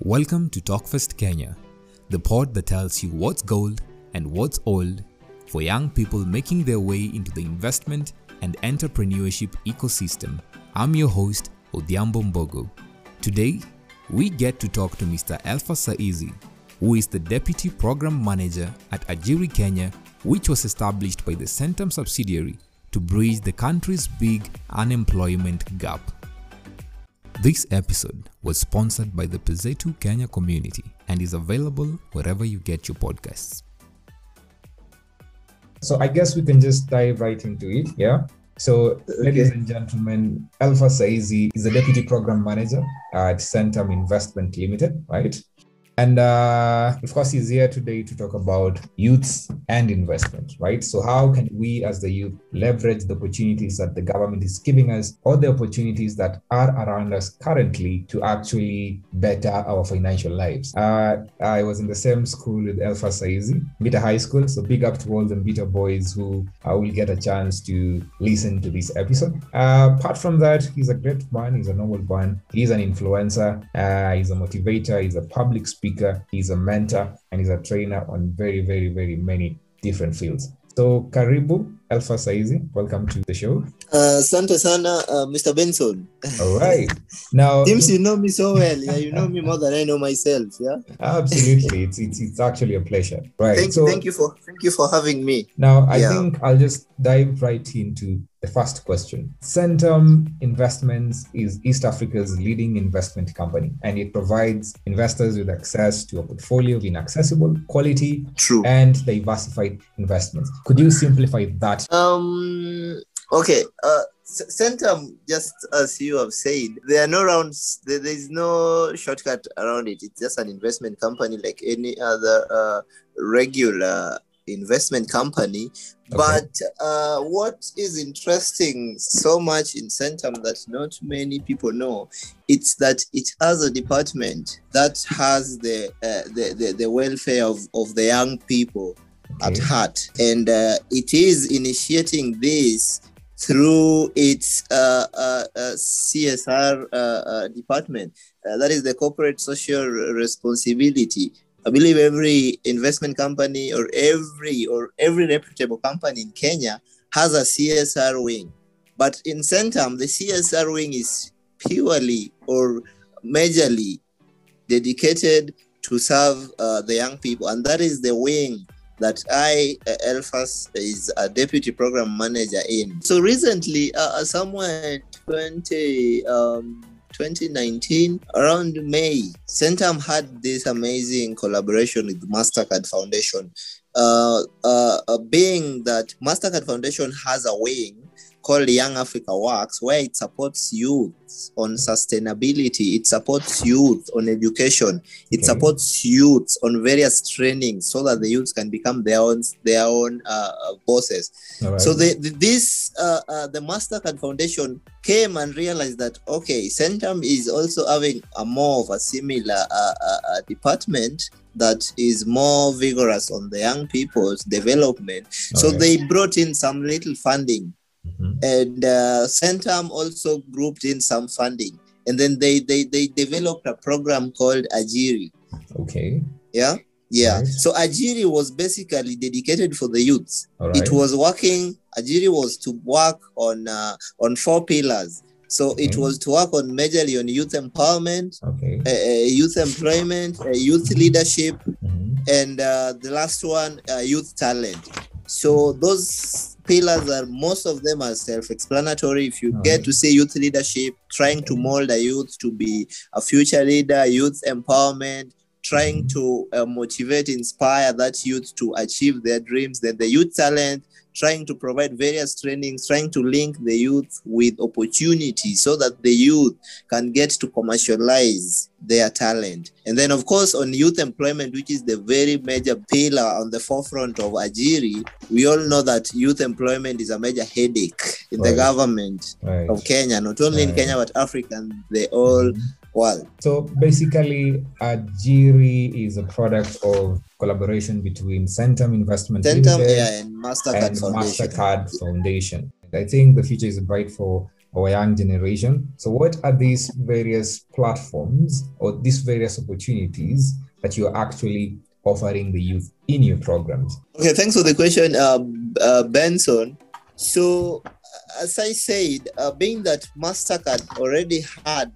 Welcome to Talkfest Kenya, the pod that tells you what's gold and what's old for young people making their way into the investment and entrepreneurship ecosystem. I'm your host, Odhiambo Mbogo. Today, we get to talk to Mr. Elfa Saizi, who is the Deputy Program Manager at Ajiri Kenya, which was established by the Centum subsidiary to bridge the country's big unemployment gap. This episode was sponsored by the Pezetu Kenya community and is available wherever you get your podcasts. So I guess we can just dive right into it. Yeah. So, ladies and gentlemen, Alpha Saizi is the deputy program manager at Centum Investment Limited, right? And uh, of course, he's here today to talk about youths and investment, right? So, how can we as the youth leverage the opportunities that the government is giving us or the opportunities that are around us currently to actually better our financial lives? Uh, I was in the same school with Alpha Saizi, Beta High School. So, big up to all the Beta boys who uh, will get a chance to listen to this episode. Uh, apart from that, he's a great man, he's a noble man, he's an influencer, uh, he's a motivator, he's a public speaker speaker, he's a mentor, and he's a trainer on very, very, very many different fields. So, Karibu Alpha Saizi, welcome to the show. Uh, Santa sana, uh, Mr. Benson. All right. Now, Seems you know me so well. Yeah, you know me more than I know myself. Yeah. absolutely, it's, it's it's actually a pleasure. Right. Thank, so thank you for thank you for having me. now I Yeah. think I'll just dive right into the first question. Centum Investments is East Africa's leading investment company, and it provides investors with access to a portfolio of inaccessible, quality, True. and diversified investments. Could you simplify that? Um. Okay. Uh. Centum, just as you have said, there are no rounds. There, there is no shortcut around it. It's just an investment company like any other uh, regular investment company. But uh, what is interesting so much in Centum that not many people know, it's that it has a department that has the uh, the, the, the welfare of, of the young people at heart, and uh, it is initiating this through its uh, uh, uh, CSR uh, uh, department. Uh, that is the corporate social responsibility. I believe every investment company or every or every reputable company in Kenya has a CSR wing. But in Centum, the CSR wing is purely or majorly dedicated to serve uh, the young people, and that is the wing that I, uh, Elphas, is a deputy program manager in. So recently, uh, somewhere in 20, um, 2019, around May, Centum had this amazing collaboration with Mastercard Foundation. Uh, uh, uh, being that Mastercard Foundation has a wing called Young Africa Works, where it supports youth on sustainability, it supports youth on education, it Okay. supports youth on various trainings so that the youth can become their own their own uh, uh, bosses. Right. So the, the this uh, uh, the Mastercard Foundation came and realized that okay, Centum is also having a more of a similar uh, uh, department that is more vigorous on the young people's development. so they brought in some little funding, Mhm. and uh, Centum also grouped in some funding, and then they they they developed a program called Ajiri. Okay. Yeah. Yeah. Right. So Ajiri was basically dedicated for the youths right. it was working ajiri was to work on uh, on four pillars so it was to work on majorly on youth empowerment Okay. uh, uh, youth employment uh, youth leadership Mhm. and uh, the last one uh, youth talent so those pillars are most of them are self-explanatory. If you get to see youth leadership trying to mold a youth to be a future leader youth empowerment trying Mhm. to uh, motivate inspire that youth to achieve their dreams then the youth talent trying to provide various trainings trying to link the youth with opportunities so that the youth can get to commercialize their talent. And then, of course, on youth employment, which is the very major pillar on the forefront of Ajiri, we all know that youth employment is a major headache in the government Right. of Kenya, not only in Kenya, but Africa and the whole Mhm. World. So basically, Ajiri is a product of collaboration between Centum Investment Centum Limited yeah, and MasterCard and Foundation. Mastercard Foundation. I think the future is bright for our young generation. So, what are these various platforms or these various opportunities that you're actually offering the youth in your programs? Okay, thanks for the question, uh, uh, Benson. So, as I said, uh, being that MasterCard already had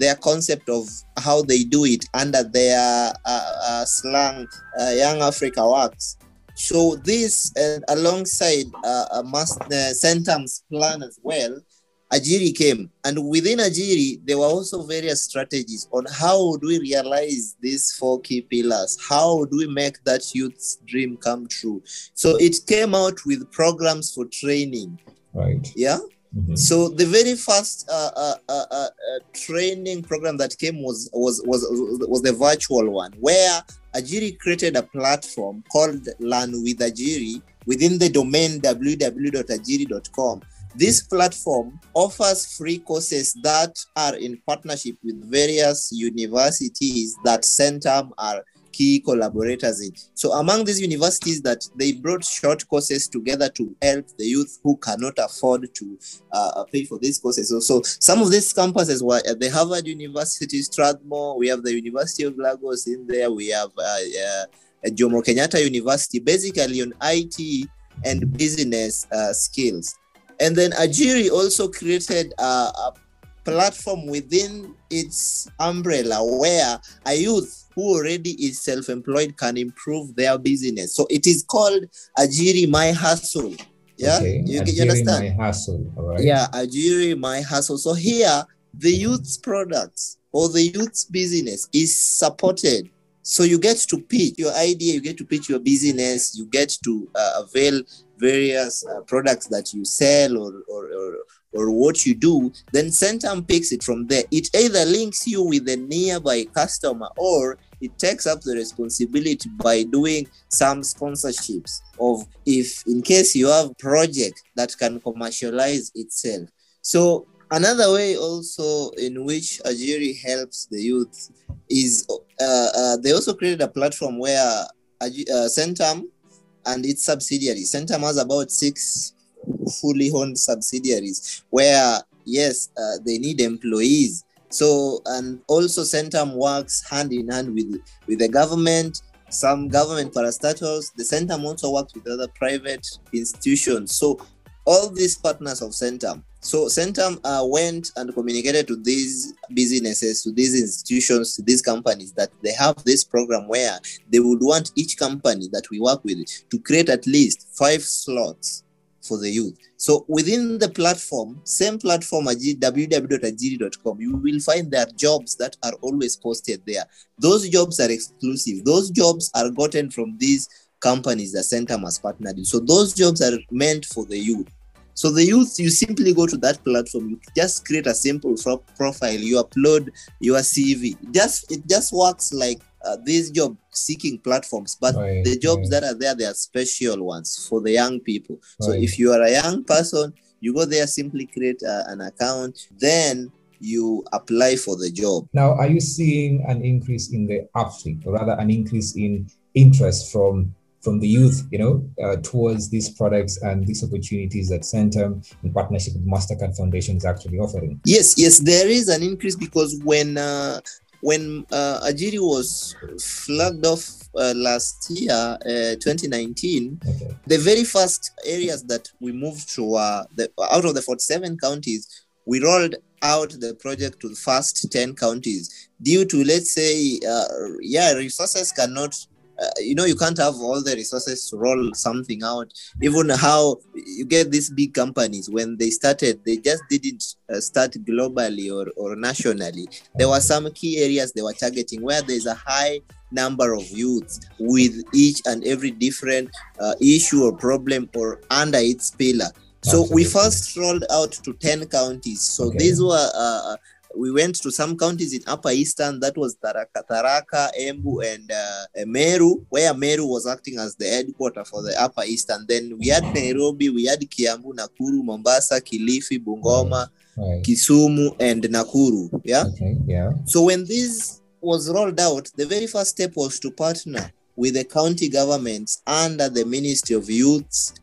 their concept of how they do it under their uh, uh, slang, uh, Young Africa Works. So this, alongside uh, Master Centum's plan as well, Ajiri came, and within Ajiri, there were also various strategies on how do we realize these four key pillars? How do we make that youth's dream come true? So it came out with programs for training. Right. Yeah. Mm-hmm. So the very first uh, uh, uh, uh, training program that came was was was was the virtual one, where Ajiri created a platform called Learn with Ajiri within the domain www.ajiri.com this platform offers free courses that are in partnership with various universities that Centum are collaborators in. So among these universities that they brought short courses together to help the youth who cannot afford to uh, pay for these courses. So, so some of these campuses were at the Harvard University, Strathmore, we have the University of Lagos in there, we have uh, uh, Jomo Kenyatta University, basically on IT and business uh, skills. And then Ajiri also created a, a platform within its umbrella where a youth who already is self-employed can improve their business. So it is called Ajiri My Hustle. Yeah, okay. you, Ajiri you understand? My Hustle. All right. Yeah, Ajiri My Hustle. So here, the youth's products or the youth's business is supported. So you get to pitch your idea, you get to pitch your business, you get to uh, avail various uh, products that you sell or, or, or, or what you do, then Centum picks it from there. It either links you with a nearby customer or it takes up the responsibility by doing some sponsorships of if in case you have project that can commercialize itself. So another way also in which Ajiri helps the youth is uh, uh, they also created a platform where uh, Centum and its subsidiaries. Centum has about six fully owned subsidiaries where, yes, uh, they need employees. So, and also Centum works hand in hand with, with the government, some government parastatals. The Centum also works with other private institutions. So, all these partners of Centum. So Centum uh, went and communicated to these businesses, to these institutions, to these companies that they have this program where they would want each company that we work with to create at least five slots for the youth. So within the platform, same platform www.ajiri.com, you will find there jobs that are always posted there. Those jobs are exclusive. Those jobs are gotten from these companies that Centum has partnered in. So those jobs are meant for the youth. So the youth, you simply go to that platform, you just create a simple profile, you upload your CV. Just it just works like uh, these job seeking platforms, but right, the jobs right. that are there, they are special ones for the young people. Right. So if you are a young person, you go there, simply create uh, an account, then you apply for the job. Now, are you seeing an increase in the uptake, or rather, an increase in interest from from the youth, you know, uh, towards these products and these opportunities that Centum in partnership with Mastercard Foundation is actually offering? Yes, yes, there is an increase because when uh, when uh, Ajiri was flagged off uh, last year, uh, 2019, okay. the very first areas that we moved to uh, the, out of the 47 counties, we rolled out the project to the first 10 counties due to, let's say, uh, yeah, resources cannot uh, you know you can't have all the resources to roll something out even how you get these big companies when they started they just didn't uh, start globally or, or nationally there were some key areas they were targeting where there's a high number of youths with each and every different uh, issue or problem or under its pillar so Absolutely. we first rolled out to 10 counties so okay. these were uh, we went to some counties in Upper Eastern, that was Tharaka, Tharaka Embu, and uh, Meru, where Meru was acting as the headquarter for the Upper Eastern. Then we had Nairobi, we had Kiambu, Nakuru, Mombasa, Kilifi, Bungoma, right. Kisumu, and Nakuru. Yeah. Okay. Yeah. So when this was rolled out, the very first step was to partner with the county governments under the Ministry of Youths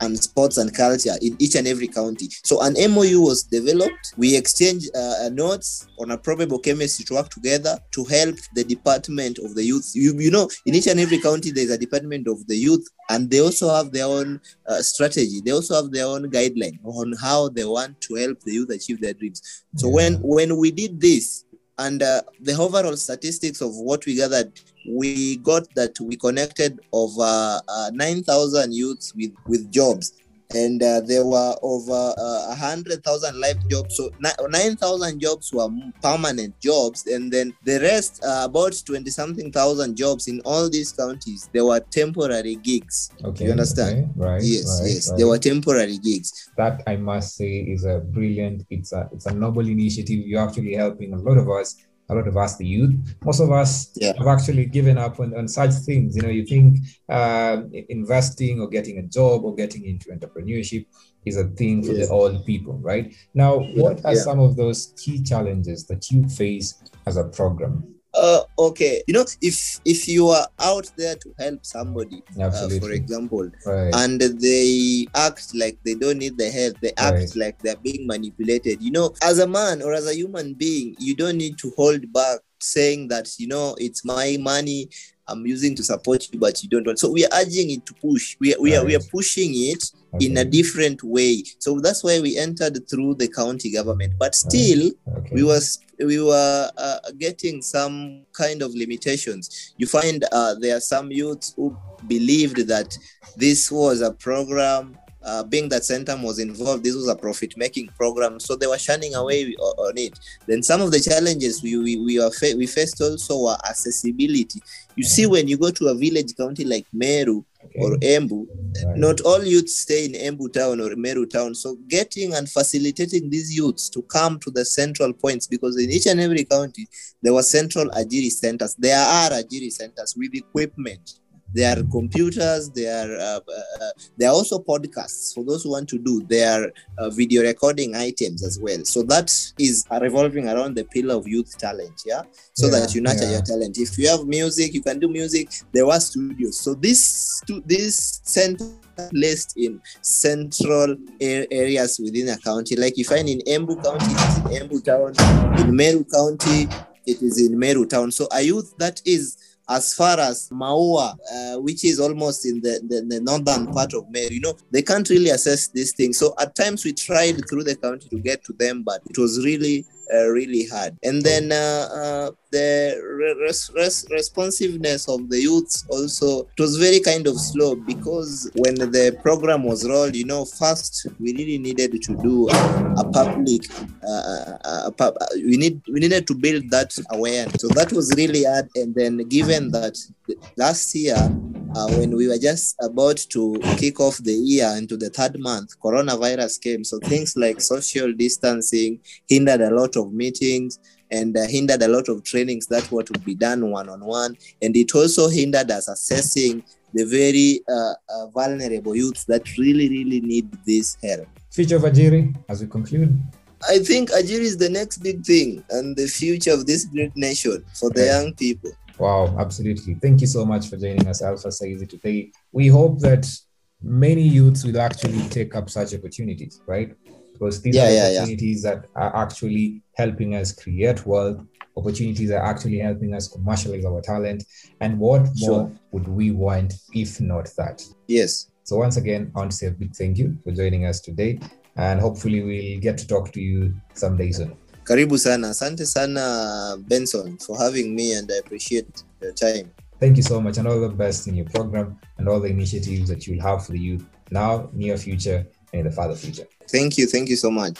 and sports and culture in each and every county. So an MOU was developed. We exchanged uh, notes on a probable chemistry to work together to help the department of the youth. You, you know, in each and every county, there's a department of the youth, and they also have their own uh, strategy. They also have their own guideline on how they want to help the youth achieve their dreams. So when when we did this, and uh, the overall statistics of what we gathered we got that we connected over uh, 9000 youths with with jobs and uh, there were over uh, 100,000 live jobs. So ni- 9,000 jobs were permanent jobs, and then the rest, uh, about 20 something thousand jobs in all these counties, they were temporary gigs. Okay. You understand? okay, Right. yes, right, yes, right. they were temporary gigs. that I must say is a brilliant. It's a it's a noble initiative. You're actually helping a lot of us, a lot of us, the youth. Most of us Yeah. have actually given up on, on such things. You know, you think um, investing or getting a job or getting into entrepreneurship is a thing for Yes. the old people, right? Now, what are yeah. some of those key challenges that you face as a program? Uh, okay, you know, if if you are out there to help somebody, uh, for example, right. and they act like they don't need the help they act Right. like they're being manipulated you know as a man or as a human being you don't need to hold back saying that you know it's my money i'm using to support you but you don't want. So we are urging it to push. We are, we are, we are pushing it in a different way. So that's why we entered through the county government. But still okay. we was we were uh, getting some kind of limitations. You find uh, there are some youths who believed that this was a program uh, being that centum was involved this was a profit making program so they were shunning away on it then some of the challenges we we, we, are fa- we faced also were accessibility you see when you go to a village county like meru okay, or embu right. not all youths stay in Embu town or Meru town. So getting and facilitating these youths to come to the central points because in each and every county there were central Ajiri centers. There are Ajiri centers with equipment. There are computers. There are uh, uh, there are also podcasts for those who want to do. There are uh, video recording items as well. So that is revolving around the pillar of youth talent. Yeah, so Yeah, that you nurture yeah. your talent. If you have music, you can do music. There were studios. So this stu- this center placed in central areas within a county. Like you find in Embu County, it is in Embu Town. In Meru County, it is in Meru Town. So a youth that is as far as Maua, uh, which is almost in the, the, the northern part of Meru, you know, they can't really assess these things. So at times we tried through the county to get to them, but it was really really hard. And then uh, uh, the res- res- responsiveness of the youths also it was very kind of slow because when the program was rolled, you know, first we really needed to do a public. Uh, a pub- we need we needed to build that awareness. So that was really hard. And then given that last year uh, when we were just about to kick off the year into the third month, coronavirus came. So things like social distancing hindered a lot of meetings and uh, hindered a lot of trainings that were to be done one on one. And it also hindered us assessing the very uh, uh, vulnerable youths that really, really need this help. Future of Ajiri as we conclude. I think Ajiri is the next big thing and the future of this great nation for the young people. Wow, absolutely. Thank you so much for joining us, Alpha Saizi, today. We hope that many youths will actually take up such opportunities, right? Because these Yeah, are yeah, yeah. opportunities that are actually helping us create wealth. Opportunities that are actually helping us commercialize our talent. And what Sure. more would we want if not that? Yes. So once again, I want to say a big thank you for joining us today. And hopefully we'll get to talk to you someday soon. Karibu sana. Asante sana, Benson, for having me and I appreciate your time. Thank you so much, and all the best in your program and all the initiatives that you'll have for the youth now, near future, and in the farther future. Thank you. Thank you so much.